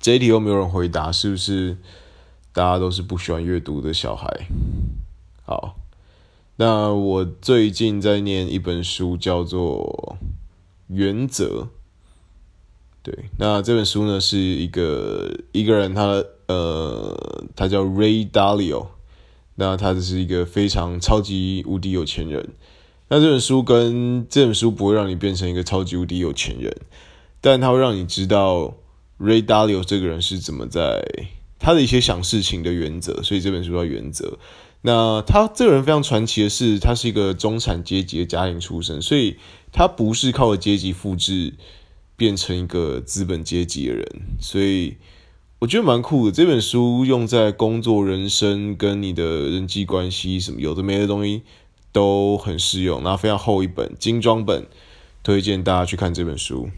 这一题又没有人回答，是不是大家都是不喜欢阅读的小孩？好，那我最近在念一本书，叫做《原则》。对，那这本书呢是一个一个人他，呃，他叫 Ray Dalio，那他就是一个非常超级无敌有钱人。那这本书跟这本书不会让你变成一个超级无敌有钱人，但他会让你知道 Ray Dalio 这个人是怎么在他的一些想事情的原则，所以这本书叫《原则》。那他这个人非常传奇的是，他是一个中产阶级的家庭出身，所以他不是靠着阶级复制。变成一个资本阶级的人，所以我觉得蛮酷的。这本书用在工作、人生跟你的人际关系什么有的没的东西都很适用。然后非常厚一本精装本，推荐大家去看这本书。